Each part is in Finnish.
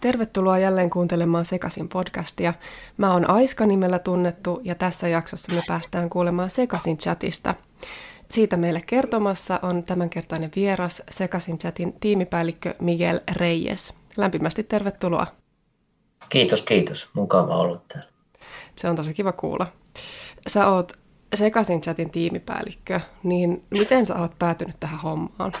Tervetuloa jälleen kuuntelemaan Sekasin podcastia. Mä oon Aiska nimellä tunnettu ja tässä jaksossa me päästään kuulemaan Sekasin chatista. Siitä meille kertomassa on tämänkertainen vieras Sekasin chatin tiimipäällikkö Miguel Reyes. Lämpimästi tervetuloa. Kiitos, kiitos. Mukava olla täällä. Se on tosi kiva kuulla. Sä oot Sekasin chatin tiimipäällikkö, niin miten sä oot päätynyt tähän hommaan?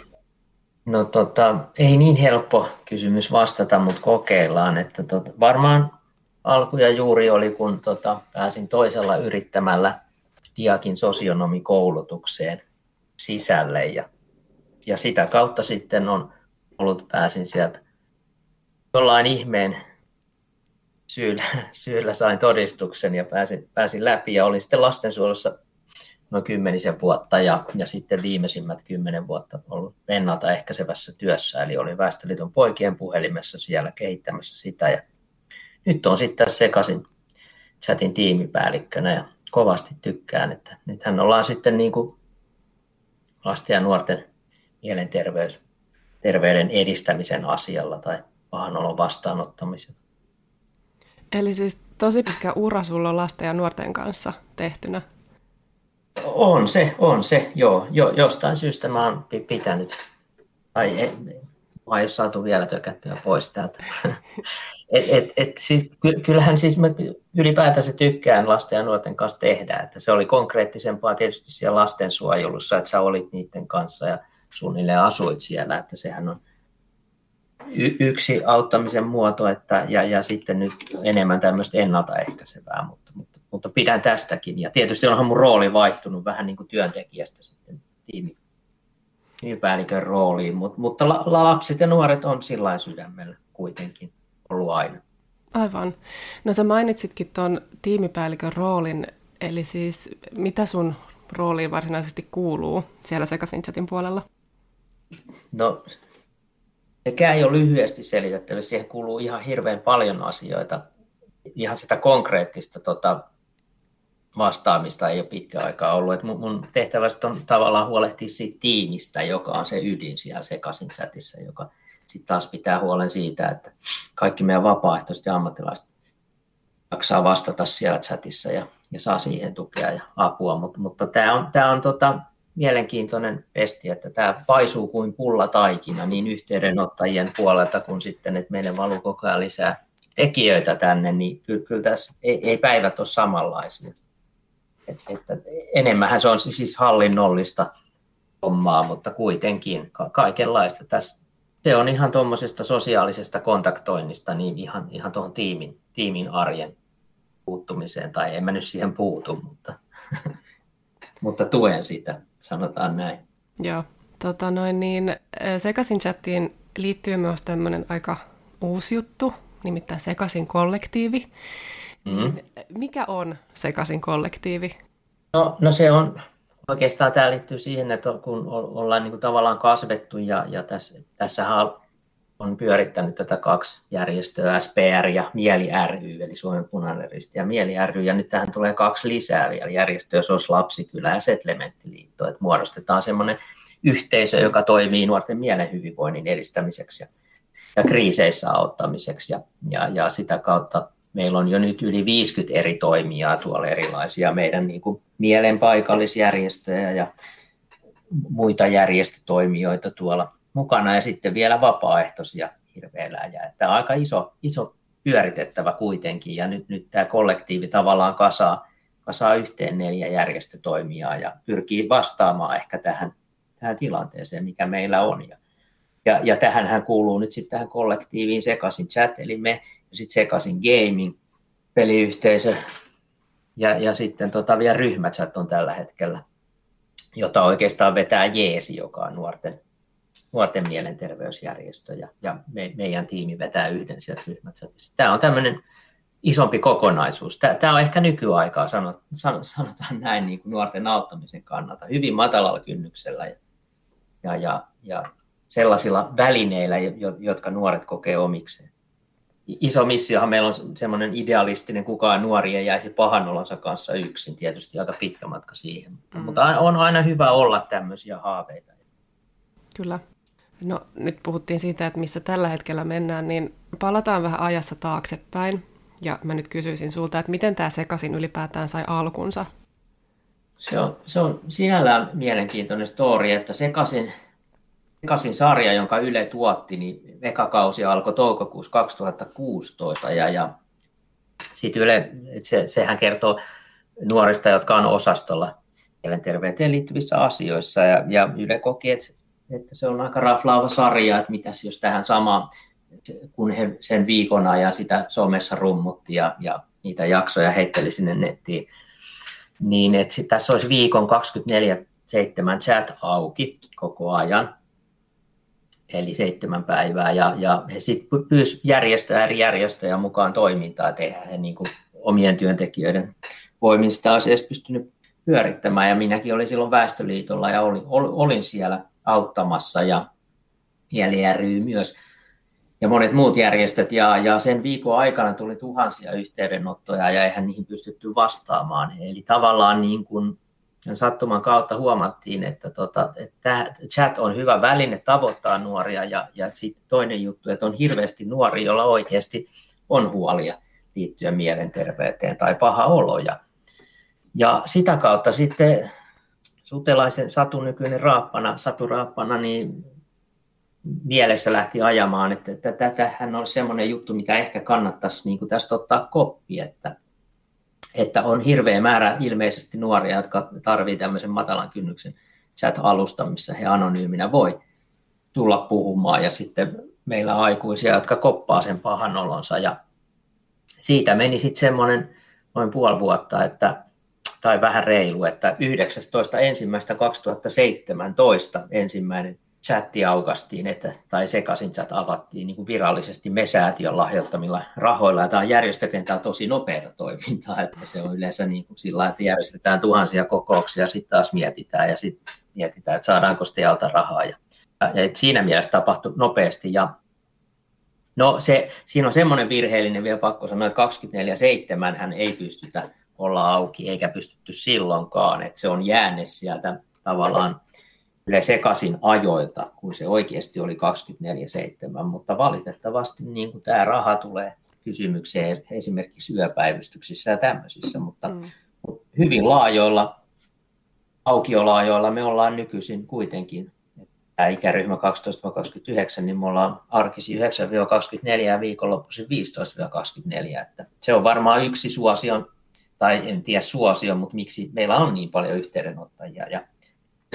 No tota, ei niin helppo kysymys vastata, mutta kokeillaan. Että tota, varmaan alku ja juuri oli, kun tota, pääsin toisella yrittämällä Diakin sosionomikoulutukseen sisälle ja, ja sitä kautta sitten on ollut, pääsin sieltä jollain ihmeen syyllä, syyllä sain todistuksen ja pääsin, pääsin läpi ja olin sitten lastensuojelussa noin kymmenisen vuotta ja, ja sitten viimeisimmät kymmenen vuotta ollut ennaltaehkäisevässä työssä, eli olin Väestöliiton poikien puhelimessa siellä kehittämässä sitä ja nyt on sitten tässä sekaisin chatin tiimipäällikkönä ja kovasti tykkään, että nythän ollaan sitten niin kuin lasten ja nuorten mielenterveys, terveyden edistämisen asialla tai pahan olon vastaanottamisen. Eli siis tosi pitkä ura sulla on lasten ja nuorten kanssa tehtynä. On se, on se, joo. Jo, jostain syystä mä oon pitänyt, tai mä ei saatu vielä tökättyä pois täältä. et, et, et, siis, kyllähän siis mä ylipäätänsä tykkään lasten ja nuorten kanssa tehdä, että se oli konkreettisempaa tietysti siellä lastensuojelussa, että sä olit niiden kanssa ja suunnilleen asuit siellä, että sehän on y- yksi auttamisen muoto, että, ja, ja sitten nyt enemmän tämmöistä ennaltaehkäisevää, mutta, mutta, pidän tästäkin. Ja tietysti onhan mun rooli vaihtunut vähän niin kuin työntekijästä sitten tiimi, tiimipäällikön rooliin, mutta, mutta la, lapset ja nuoret on sillä sydämellä kuitenkin ollut aina. Aivan. No sä mainitsitkin tuon tiimipäällikön roolin, eli siis mitä sun rooliin varsinaisesti kuuluu siellä sekaisin chatin puolella? No sekään ei ole lyhyesti selitettävissä, siihen kuuluu ihan hirveän paljon asioita. Ihan sitä konkreettista tota, vastaamista ei ole pitkä aikaa ollut. Et mun, mun tehtävästä on tavallaan huolehtia siitä tiimistä, joka on se ydin siellä sekaisin chatissa, joka sitten taas pitää huolen siitä, että kaikki meidän vapaaehtoiset ja ammattilaiset jaksaa vastata siellä chatissa ja, ja saa siihen tukea ja apua. Mut, mutta tämä on, tää on tota, mielenkiintoinen pesti, että tämä paisuu kuin pulla taikina niin yhteydenottajien puolelta kuin sitten, että meille valuu koko ajan lisää tekijöitä tänne, niin kyllä, kyllä tässä ei, ei päivät ole samanlaisia. Et, että enemmän se on siis hallinnollista hommaa, mutta kuitenkin ka- kaikenlaista. Tässä, se on ihan tuommoisesta sosiaalisesta kontaktoinnista niin ihan, ihan tuohon tiimin, tiimin arjen puuttumiseen, tai en mä nyt siihen puutu, mutta mutta tuen sitä, sanotaan näin. Joo, tota noin niin, Sekasin chattiin liittyy myös tämmöinen aika uusi juttu, nimittäin Sekasin kollektiivi. Mm-hmm. Mikä on Sekasin kollektiivi? No, no se on, oikeastaan tämä liittyy siihen, että kun ollaan niin kuin tavallaan kasvettu ja, ja tässä, tässähän on pyörittänyt tätä kaksi järjestöä, SPR ja Mieli ry, eli Suomen punainen risti ja Mieli ry, ja nyt tähän tulee kaksi lisää vielä järjestöä, SOS Lapsikylä ja Setlementtiliitto, että muodostetaan semmoinen yhteisö, joka toimii nuorten mielen hyvinvoinnin edistämiseksi ja, ja kriiseissä auttamiseksi, ja, ja, ja sitä kautta meillä on jo nyt yli 50 eri toimijaa tuolla erilaisia meidän niin kuin mielen paikallisjärjestöjä ja muita järjestötoimijoita tuolla mukana ja sitten vielä vapaaehtoisia hirveeläjiä. Että aika iso, iso pyöritettävä kuitenkin ja nyt, nyt tämä kollektiivi tavallaan kasaa, kasaa yhteen neljä järjestötoimijaa ja pyrkii vastaamaan ehkä tähän, tähän tilanteeseen, mikä meillä on. Ja, ja, ja tähänhän kuuluu nyt sitten tähän kollektiiviin sekaisin chat, eli me sitten sekaisin gaming, peliyhteisö ja, ja sitten tota vielä ryhmächat on tällä hetkellä, jota oikeastaan vetää Jeesi, joka on nuorten nuorten mielenterveysjärjestö ja, ja me, meidän tiimi vetää yhden sieltä ryhmächatissa. Tämä on tämmöinen isompi kokonaisuus. Tämä, tämä on ehkä nykyaikaa, sanot, sanotaan näin, niin kuin nuorten auttamisen kannalta, hyvin matalalla kynnyksellä ja, ja, ja, ja sellaisilla välineillä, jotka nuoret kokee omikseen. Iso missiohan meillä on semmoinen idealistinen, kukaan nuori ei jäisi pahan olonsa kanssa yksin, tietysti aika pitkä matka siihen. Mm. Mutta on aina hyvä olla tämmöisiä haaveita. Kyllä. No nyt puhuttiin siitä, että missä tällä hetkellä mennään, niin palataan vähän ajassa taaksepäin. Ja mä nyt kysyisin sulta, että miten tämä sekaisin ylipäätään sai alkunsa? Se on, se on sinällään mielenkiintoinen story, että sekaisin, sekaisin sarja, jonka Yle tuotti, niin vekakausi alkoi toukokuussa 2016 ja, ja sitten Yle, se, sehän kertoo nuorista, jotka on osastolla mielenterveyteen liittyvissä asioissa ja, ja Yle koki, että, että se on aika raflaava sarja, että mitäs jos tähän samaan, kun he sen viikon ajan sitä somessa rummutti ja, ja niitä jaksoja heitteli sinne nettiin, niin että tässä olisi viikon 24-7 chat auki koko ajan, eli seitsemän päivää, ja, ja he sitten pyysivät järjestöjä, eri järjestöjä mukaan toimintaa, tehdä he niin kuin omien työntekijöiden voimin sitä asiassa pystynyt pyörittämään, ja minäkin olin silloin Väestöliitolla ja olin, olin siellä auttamassa, ja Mieli ry myös, ja monet muut järjestöt, ja, ja sen viikon aikana tuli tuhansia yhteydenottoja, ja eihän niihin pystytty vastaamaan. Eli tavallaan niin kuin sattuman kautta huomattiin, että, tota, että chat on hyvä väline tavoittaa nuoria, ja, ja sitten toinen juttu, että on hirveästi nuoria, joilla oikeasti on huolia liittyen mielenterveyteen tai paha olo. Ja, sitä kautta sitten Sutelaisen Satu nykyinen raappana, Satu Raappana, niin mielessä lähti ajamaan, että, tätähän on semmoinen juttu, mitä ehkä kannattaisi niin tästä ottaa koppi, että, että on hirveä määrä ilmeisesti nuoria, jotka tarvitsevat tämmöisen matalan kynnyksen chat-alusta, missä he anonyyminä voi tulla puhumaan ja sitten meillä on aikuisia, jotka koppaa sen pahan olonsa ja siitä meni sitten semmoinen noin puoli vuotta, että, tai vähän reilu, että 19. ensimmäistä 2017 ensimmäinen chatti aukastiin, että, tai sekaisin chat avattiin niin kuin virallisesti me säätiön lahjoittamilla rahoilla. Ja tämä on järjestökentää tosi nopeata toimintaa, että se on yleensä niin kuin sillä että järjestetään tuhansia kokouksia sitten taas mietitään ja sitten mietitään, että saadaanko STEALta rahaa. Ja, ja siinä mielessä tapahtui nopeasti ja No se, siinä on semmoinen virheellinen vielä pakko sanoa, että 24-7 hän ei pystytä olla auki eikä pystytty silloinkaan, että se on jäänne sieltä tavallaan Yle sekaisin ajoilta, kun se oikeasti oli 24-7, mutta valitettavasti niin kuin tämä raha tulee kysymykseen esimerkiksi yöpäivystyksissä ja tämmöisissä, mutta mm. hyvin laajoilla aukiolaajoilla me ollaan nykyisin kuitenkin tämä ikäryhmä 12-29, niin me ollaan arkisi 9-24 ja viikonloppuisin 15-24. Että se on varmaan yksi suosion, tai en tiedä suosio, mutta miksi meillä on niin paljon yhteydenottajia. Ja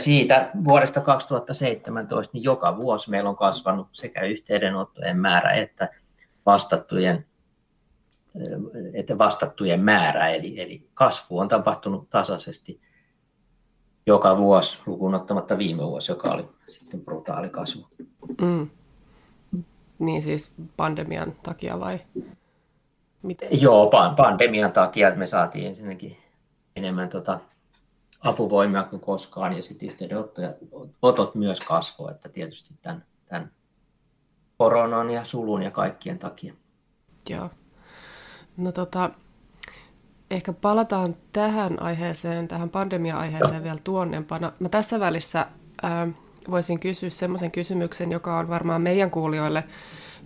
siitä vuodesta 2017 niin joka vuosi meillä on kasvanut sekä yhteydenottojen määrä että vastattujen, että vastattujen määrä, eli, eli kasvu on tapahtunut tasaisesti joka vuosi, lukuun ottamatta viime vuosi, joka oli sitten brutaali kasvu. Mm. Niin siis pandemian takia vai? Miten? Joo, pandemian takia, että me saatiin ensinnäkin enemmän tota apuvoimia kuin koskaan, ja sitten yhteydenotot myös kasvoi, että tietysti tämän, tämän koronan ja sulun ja kaikkien takia. Joo. No tota, ehkä palataan tähän aiheeseen, tähän pandemia-aiheeseen vielä tuonnempana. Mä tässä välissä ää, voisin kysyä semmoisen kysymyksen, joka on varmaan meidän kuulijoille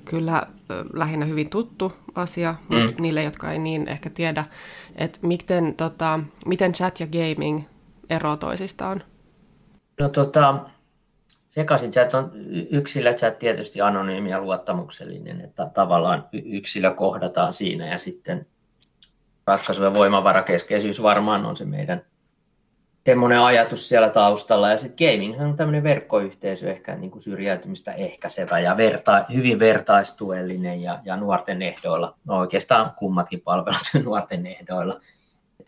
kyllä ä, lähinnä hyvin tuttu asia, mm. mutta niille, jotka ei niin ehkä tiedä, että miten, tota, miten chat ja gaming ero toisistaan? No tota, sekaisin chat on yksilöchat tietysti anonyymi ja luottamuksellinen, että tavallaan yksilö kohdataan siinä ja sitten ratkaisu- ja voimavarakeskeisyys varmaan on se meidän semmoinen ajatus siellä taustalla. Ja sitten gaming on tämmöinen verkkoyhteisö, ehkä niin kuin syrjäytymistä ehkäisevä ja verta, hyvin vertaistuellinen ja, ja nuorten ehdoilla. No oikeastaan kummatkin palvelut nuorten ehdoilla.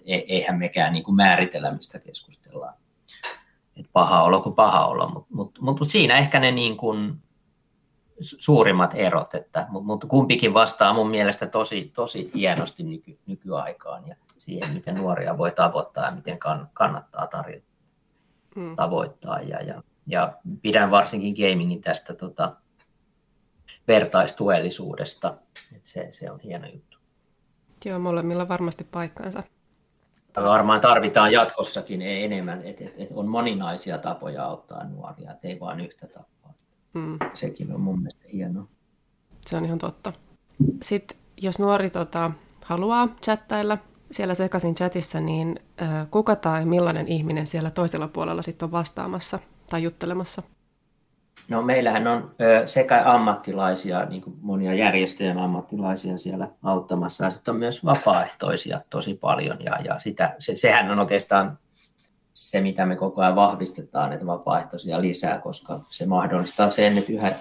E, eihän mekään niin kuin määritellä, mistä keskustellaan. Et paha olo kuin paha olo, mutta mut, mut, mut siinä ehkä ne niin kuin suurimmat erot, että, mutta mut kumpikin vastaa mun mielestä tosi, tosi hienosti nyky, nykyaikaan ja siihen, miten nuoria voi tavoittaa ja miten kann, kannattaa tarjota, mm. tavoittaa. Ja, ja, ja pidän varsinkin gamingin tästä tota, vertaistuellisuudesta, että se, se on hieno juttu. Joo, molemmilla varmasti paikkansa. Varmaan tarvitaan jatkossakin enemmän, että et, et on moninaisia tapoja auttaa nuoria, että ei vain yhtä tapaa. Mm. Sekin on mun mielestä hienoa. Se on ihan totta. Sitten jos nuori tota, haluaa chattailla siellä sekaisin chatissa, niin äh, kuka tai millainen ihminen siellä toisella puolella sitten on vastaamassa tai juttelemassa? No meillähän on sekä ammattilaisia, niin kuin monia järjestöjen ammattilaisia siellä auttamassa, ja sitten on myös vapaaehtoisia tosi paljon, ja, ja sitä, se, sehän on oikeastaan se, mitä me koko ajan vahvistetaan, että vapaaehtoisia lisää, koska se mahdollistaa sen, että yhä,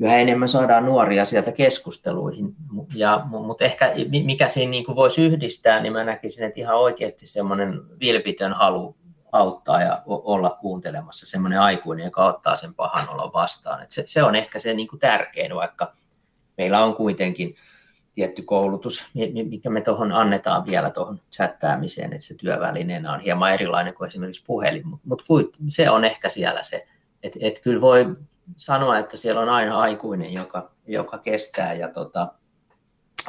yhä enemmän saadaan nuoria sieltä keskusteluihin. Ja, mutta ehkä mikä siinä niin kuin voisi yhdistää, niin mä näkisin, että ihan oikeasti semmoinen vilpitön halu auttaa ja olla kuuntelemassa semmoinen aikuinen, joka ottaa sen pahan olon vastaan. Et se, se on ehkä se niin kuin tärkein, vaikka meillä on kuitenkin tietty koulutus, mikä me tuohon annetaan vielä tuohon chattäämiseen, että se työvälineenä on hieman erilainen kuin esimerkiksi puhelin, mutta mut se on ehkä siellä se, että et kyllä voi sanoa, että siellä on aina aikuinen, joka, joka kestää ja tota,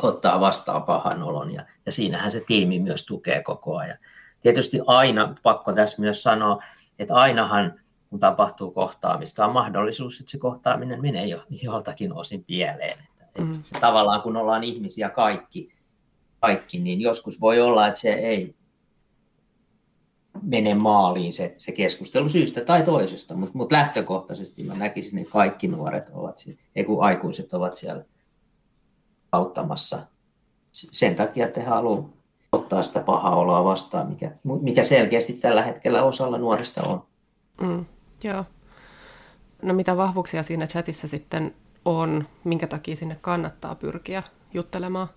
ottaa vastaan pahan olon ja, ja siinähän se tiimi myös tukee koko ajan. Tietysti aina, pakko tässä myös sanoa, että ainahan kun tapahtuu kohtaamista, on mahdollisuus, että se kohtaaminen menee jo joltakin osin pieleen. Että, mm. se, tavallaan kun ollaan ihmisiä kaikki, kaikki, niin joskus voi olla, että se ei mene maaliin se, se keskustelu syystä tai toisesta, mutta mut lähtökohtaisesti mä näkisin, että kaikki nuoret ovat, ei kun aikuiset ovat siellä auttamassa sen takia, että he haluavat ottaa sitä pahaa oloa vastaan, mikä, mikä selkeästi tällä hetkellä osalla nuorista on. Mm, joo. No mitä vahvuuksia siinä chatissa sitten on, minkä takia sinne kannattaa pyrkiä juttelemaan?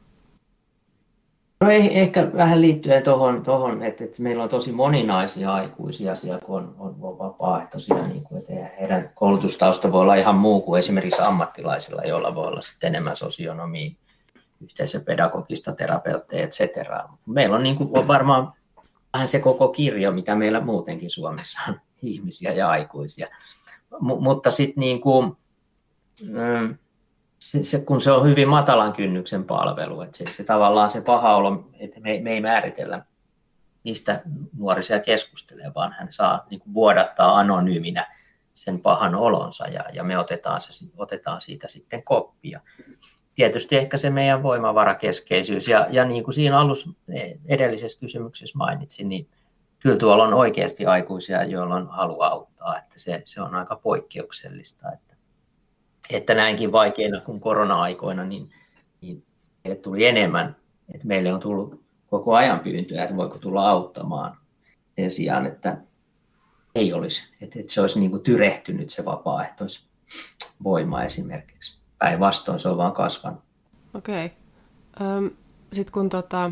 No ei, ehkä vähän liittyen tuohon, tohon, että, että meillä on tosi moninaisia aikuisia siellä, kun on, on, on vapaaehtoisia, niin kuin, että heidän koulutustausta voi olla ihan muu kuin esimerkiksi ammattilaisilla, joilla voi olla sitten enemmän sosionomia yhteisöpedagogista, terapeutteja, etc. Meillä on, niin kuin, on varmaan vähän se koko kirjo, mitä meillä muutenkin Suomessa on ihmisiä ja aikuisia. M- mutta sitten niin mm, se, se, kun se on hyvin matalan kynnyksen palvelu, että se, se tavallaan se paha olo, että me, me ei määritellä, mistä nuori siellä keskustelee, vaan hän saa niin kuin vuodattaa anonyyminä sen pahan olonsa ja, ja me otetaan, se, otetaan siitä sitten koppia tietysti ehkä se meidän voimavarakeskeisyys. Ja, ja niin kuin siinä alussa edellisessä kysymyksessä mainitsin, niin kyllä tuolla on oikeasti aikuisia, joilla on halu auttaa. Että se, se on aika poikkeuksellista. Että, että näinkin vaikeina kuin korona-aikoina, niin, niin meille tuli enemmän. Että meille on tullut koko ajan pyyntöjä, että voiko tulla auttamaan sen sijaan, että ei olisi. Että, että se olisi niin kuin tyrehtynyt se vapaaehtoisvoima esimerkiksi päinvastoin se on vaan kasvanut. Okei. Okay. Sitten kun tota,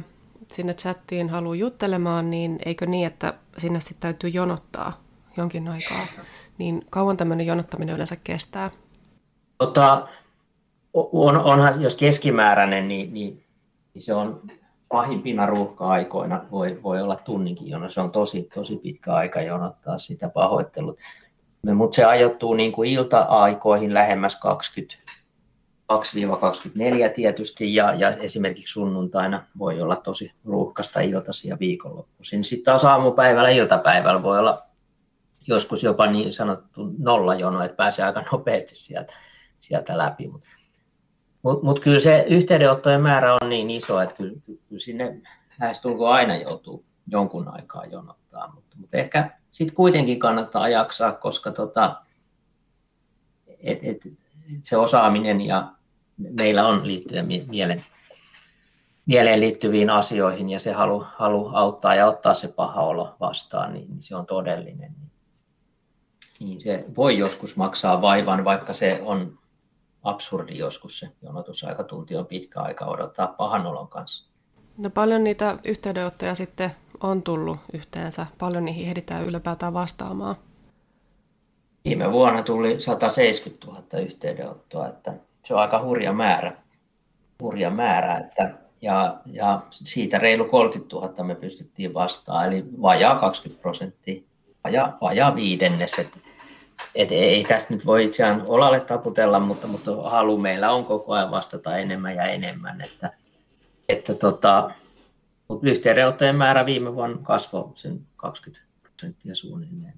sinne chattiin haluaa juttelemaan, niin eikö niin, että sinne sitten täytyy jonottaa jonkin aikaa? Niin kauan tämmöinen jonottaminen yleensä kestää? Tota, on, onhan, jos keskimääräinen, niin, niin, niin se on pahimpina ruuhka-aikoina voi, voi olla tunninkin jono. Se on tosi, tosi pitkä aika jonottaa sitä pahoittelut. Mutta se ajoittuu niin kuin ilta-aikoihin lähemmäs 20 2-24 tietysti ja, ja esimerkiksi sunnuntaina voi olla tosi ruuhkasta iltasi ja viikonloppuisin. Sitten taas aamupäivällä iltapäivällä voi olla joskus jopa niin sanottu nollajono, että pääsee aika nopeasti sieltä, sieltä läpi. Mutta mut, mut kyllä se yhteydenottojen määrä on niin iso, että kyllä, kyllä sinne lähestulkoon aina joutuu jonkun aikaa jonottaa. Mutta mut ehkä sitten kuitenkin kannattaa jaksaa, koska tota, et, et, se osaaminen ja meillä on liittyen mielen, mieleen liittyviin asioihin ja se halu, halu auttaa ja ottaa se paha olo vastaan, niin, niin se on todellinen. Niin se voi joskus maksaa vaivan, vaikka se on absurdi joskus se jonotusaikatunti on pitkä aika odottaa pahan olon kanssa. No paljon niitä yhteydenottoja sitten on tullut yhteensä. Paljon niihin ehditään ylipäätään vastaamaan. Viime vuonna tuli 170 000 yhteydenottoa, että se on aika hurja määrä. Hurja määrä että, ja, ja siitä reilu 30 000 me pystyttiin vastaan, eli vajaa 20 prosenttia, vajaa, vajaa viidennes. Et, et ei tästä nyt voi itseään olalle taputella, mutta, mutta halu meillä on koko ajan vastata enemmän ja enemmän. Että, että tota, mutta yhteydenottojen määrä viime vuonna kasvoi sen 20 prosenttia suunnilleen.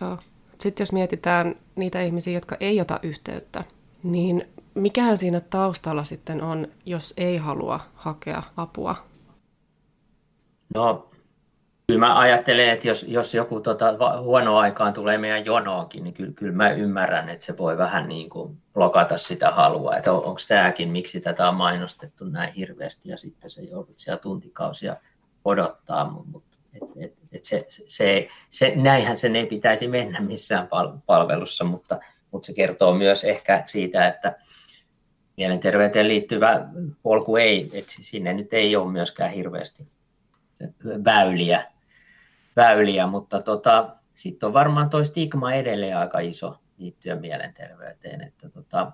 Joo. Sitten jos mietitään niitä ihmisiä, jotka ei ota yhteyttä, niin mikähän siinä taustalla sitten on, jos ei halua hakea apua? No, kyllä mä ajattelen, että jos, jos joku tota, huono aikaan tulee meidän jonoonkin, niin kyllä, kyllä mä ymmärrän, että se voi vähän niin kuin blokata sitä halua, että on, onko tämäkin, miksi tätä on mainostettu näin hirveästi ja sitten se joudut siellä tuntikausia odottaa, mutta et, et, et se, se, se, näinhän sen ei pitäisi mennä missään palvelussa, mutta, mutta se kertoo myös ehkä siitä, että mielenterveyteen liittyvä polku ei, että sinne nyt ei ole myöskään hirveästi väyliä, väyliä mutta tota, sitten on varmaan tuo stigma edelleen aika iso liittyen mielenterveyteen, että tota,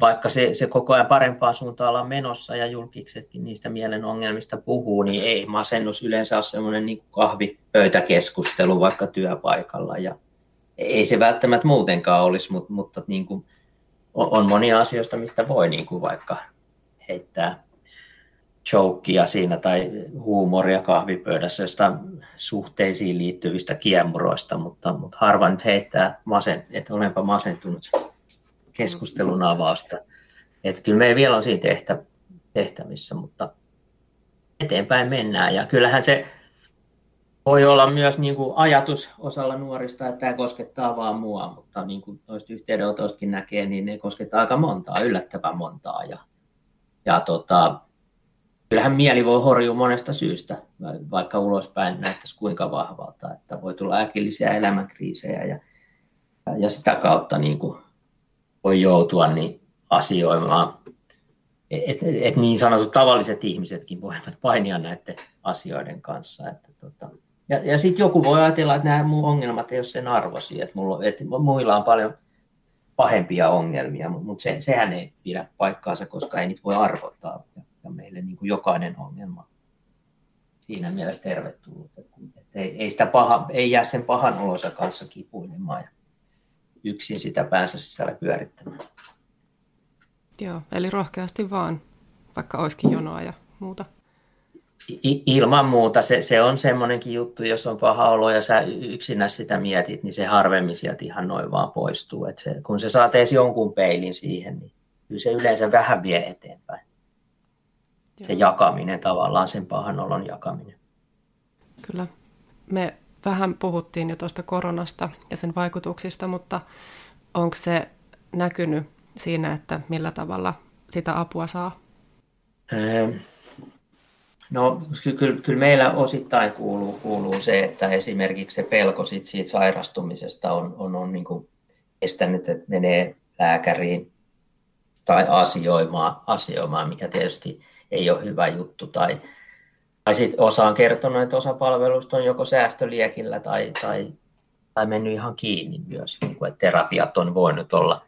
vaikka se, se koko ajan parempaa suuntaan ollaan menossa ja julkiksetkin niistä mielen ongelmista puhuu, niin ei masennus yleensä ole semmoinen niin kahvipöytäkeskustelu vaikka työpaikalla. Ja ei se välttämättä muutenkaan olisi, mutta, mutta niin kuin on monia asioista, mistä voi niin kuin vaikka heittää jokia siinä tai huumoria kahvipöydässä jostain suhteisiin liittyvistä kiemuroista, mutta, mutta harva nyt heittää, masen, että olenpa masentunut keskustelun avausta. Että kyllä me vielä on siinä tehtä, tehtävissä, mutta eteenpäin mennään. Ja kyllähän se voi olla myös niin kuin ajatus osalla nuorista, että tämä koskettaa vaan mua, mutta niin kuin noista yhteydenotoistakin näkee, niin ne koskettaa aika montaa, yllättävän montaa. Ja, ja tota, kyllähän mieli voi horjua monesta syystä, vaikka ulospäin näyttäisi kuinka vahvalta, että voi tulla äkillisiä elämänkriisejä ja, ja sitä kautta niin kuin voi joutua niin asioimaan. Et, et niin sanotut tavalliset ihmisetkin voivat painia näiden asioiden kanssa. Että tota. Ja, ja sitten joku voi ajatella, että nämä mun ongelmat ei ole sen arvoisia, että, mulla, että muilla on paljon pahempia ongelmia, mutta se, sehän ei pidä paikkaansa, koska ei niitä voi arvottaa. Ja, ja meille niin kuin jokainen ongelma siinä mielessä tervetullut. Että ei, ei, sitä paha, ei jää sen pahan olonsa kanssa kipuilemaan. Ja yksin sitä päänsä sisällä pyörittämään. Joo, eli rohkeasti vaan, vaikka olisikin jonoa ja muuta. I, ilman muuta se, se on semmoinenkin juttu, jos on paha olo ja sä yksinä sitä mietit, niin se harvemmin sieltä ihan noin vaan poistuu. Et se, kun se saa edes jonkun peilin siihen, niin kyllä se yleensä vähän vie eteenpäin. Joo. Se jakaminen tavallaan, sen pahan olon jakaminen. Kyllä. Me vähän puhuttiin jo tuosta koronasta ja sen vaikutuksista, mutta onko se näkynyt siinä, että millä tavalla sitä apua saa? Öö, no kyllä, kyllä meillä osittain kuuluu, kuuluu se, että esimerkiksi se pelko siitä, siitä sairastumisesta on, on, on niin kuin estänyt, että menee lääkäriin tai asioimaan, asioimaan, mikä tietysti ei ole hyvä juttu, tai, tai sitten osa on kertonut, että osa palveluista on joko säästöliekillä tai, tai, tai mennyt ihan kiinni myös, niin kuin, että terapiat on voinut olla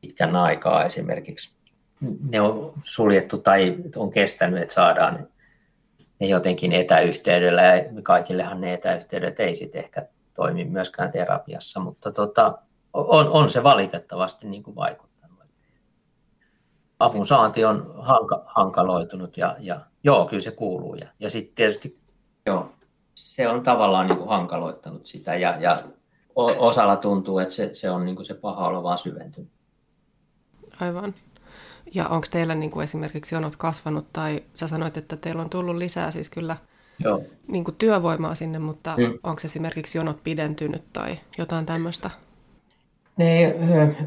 pitkän aikaa esimerkiksi. Ne on suljettu tai on kestänyt, että saadaan ne jotenkin etäyhteydellä ja kaikillehan ne etäyhteydet ei sitten ehkä toimi myöskään terapiassa, mutta tota, on, on se valitettavasti niin kuin vaikuttanut. Avun saanti on hanka, hankaloitunut ja, ja Joo, kyllä se kuuluu. Ja, ja sitten tietysti joo, se on tavallaan niin kuin hankaloittanut sitä ja, ja osalla tuntuu, että se, se on niin kuin se paha olo vaan syventynyt. Aivan. Ja onko teillä niin kuin esimerkiksi jonot kasvanut tai sä sanoit, että teillä on tullut lisää siis kyllä Joo. Niin kuin työvoimaa sinne, mutta mm. onko esimerkiksi jonot pidentynyt tai jotain tämmöistä? Ne,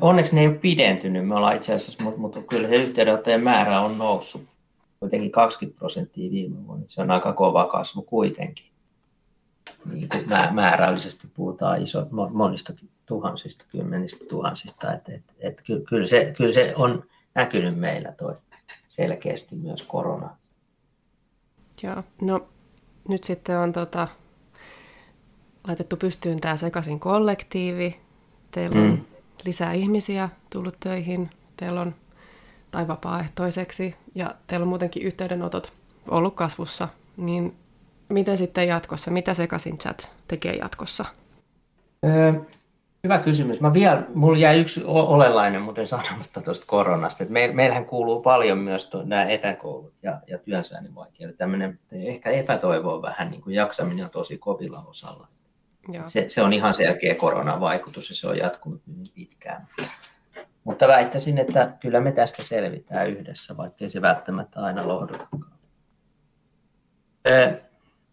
onneksi ne ei ole pidentynyt. Me ollaan itse asiassa, mutta, mutta kyllä se yhteydenottojen määrä on noussut kuitenkin 20 prosenttia viime vuonna. Se on aika kova kasvu kuitenkin. Niin kuin määrällisesti puhutaan iso, monista tuhansista, kymmenistä tuhansista. Et, et, et, kyllä, se, kyllä se on näkynyt meillä toi selkeästi myös korona. Joo, no nyt sitten on tota, laitettu pystyyn tämä sekaisin kollektiivi. Teillä on mm. lisää ihmisiä tullut töihin. Teillä on tai vapaaehtoiseksi ja teillä on muutenkin yhteydenotot ollut kasvussa, niin miten sitten jatkossa, mitä Sekasin chat tekee jatkossa? Öö, hyvä kysymys. Mä vielä, mulla jäi yksi olelainen muuten sanomatta tuosta koronasta. Et me, meillähän kuuluu paljon myös tuo, nämä etäkoulut ja, ja työnsäännin vaikeudet. Tämmöinen ehkä epätoivo on vähän, niin kuin jaksaminen on tosi kovilla osalla. Se, se on ihan selkeä koronavaikutus ja se on jatkunut hyvin pitkään. Mutta väittäisin, että kyllä me tästä selvitään yhdessä, vaikkei se välttämättä aina lohdutakaan.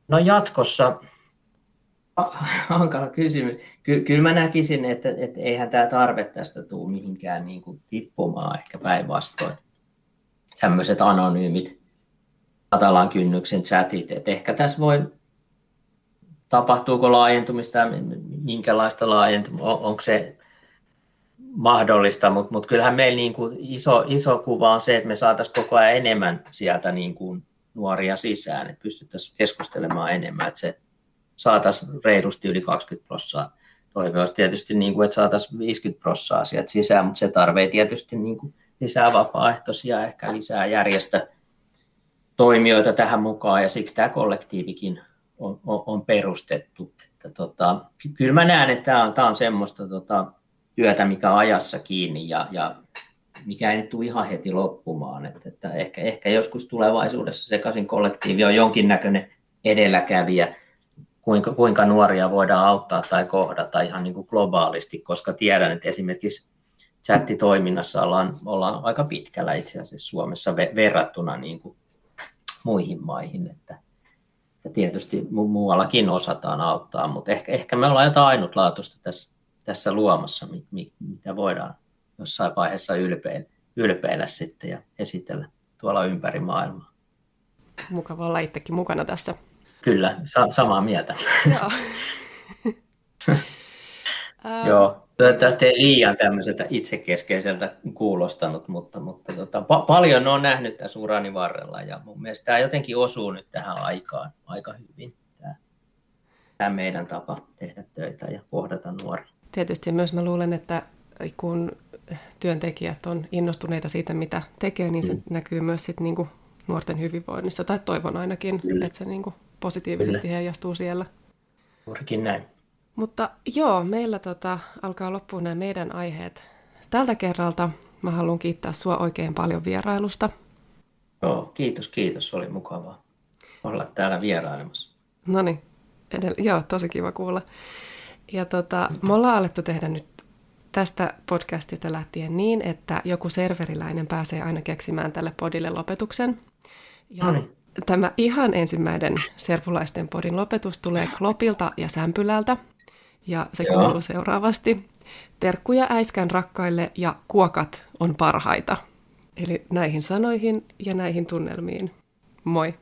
No jatkossa, hankala kysymys. Ky- kyllä mä näkisin, että, että eihän tämä tarve tästä tule mihinkään niin kuin tippumaan, ehkä päinvastoin. Tämmöiset anonyymit, matalan kynnyksen chatit, että ehkä tässä voi, tapahtuuko laajentumista minkälaista laajentumista, on, onko se mahdollista, mutta mut kyllähän meillä niin kuin iso, iso kuva on se, että me saataisiin koko ajan enemmän sieltä niin kuin nuoria sisään, että pystyttäisiin keskustelemaan enemmän, että se saataisiin reilusti yli 20 prosenttia. Toive olisi tietysti, niin kuin, että saataisiin 50 prosenttia sieltä sisään, mutta se tarvitsee tietysti niin kuin lisää vapaaehtoisia, ehkä lisää järjestötoimijoita tähän mukaan, ja siksi tämä kollektiivikin on, on, on perustettu. Että, tota, kyllä mä näen, että tämä on, tämä on semmoista tota, työtä, mikä on ajassa kiinni, ja, ja mikä ei nyt tule ihan heti loppumaan. Että, että ehkä, ehkä joskus tulevaisuudessa sekaisin kollektiivi on jonkinnäköinen edelläkävijä, kuinka, kuinka nuoria voidaan auttaa tai kohdata ihan niin kuin globaalisti, koska tiedän, että esimerkiksi chattitoiminnassa ollaan, ollaan aika pitkällä itse asiassa Suomessa verrattuna niin kuin muihin maihin. Että, ja tietysti muuallakin osataan auttaa, mutta ehkä, ehkä me ollaan jotain ainutlaatuista tässä, tässä luomassa, mitä voidaan jossain vaiheessa ylpeillä, ylpeillä sitten ja esitellä tuolla ympäri maailmaa. Mukava olla itsekin mukana tässä. Kyllä, sa- samaa mieltä. Joo. Joo, toivottavasti ei liian tämmöiseltä itsekeskeiseltä kuulostanut, mutta, mutta tota, pa- paljon on nähnyt tässä urani varrella ja mun mielestä tämä jotenkin osuu nyt tähän aikaan aika hyvin, tämä, tämä meidän tapa tehdä töitä ja kohdata nuoria. Tietysti myös mä luulen, että kun työntekijät on innostuneita siitä, mitä tekee, niin se mm. näkyy myös sit niinku nuorten hyvinvoinnissa, tai toivon ainakin, Kyllä. että se niinku positiivisesti Kyllä. heijastuu siellä. Juurikin näin. Mutta joo, meillä tota, alkaa loppua nämä meidän aiheet. Tältä kerralta mä haluan kiittää sua oikein paljon vierailusta. Joo, kiitos, kiitos. Oli mukavaa olla täällä vierailemassa. No niin, edell- joo, tosi kiva kuulla. Ja tota, me ollaan alettu tehdä nyt tästä podcastista lähtien niin, että joku serveriläinen pääsee aina keksimään tälle podille lopetuksen. Ja no niin. Tämä ihan ensimmäinen servulaisten podin lopetus tulee Klopilta ja Sämpylältä. Ja se Joo. kuuluu seuraavasti. Terkkuja äiskän rakkaille ja kuokat on parhaita. Eli näihin sanoihin ja näihin tunnelmiin. Moi!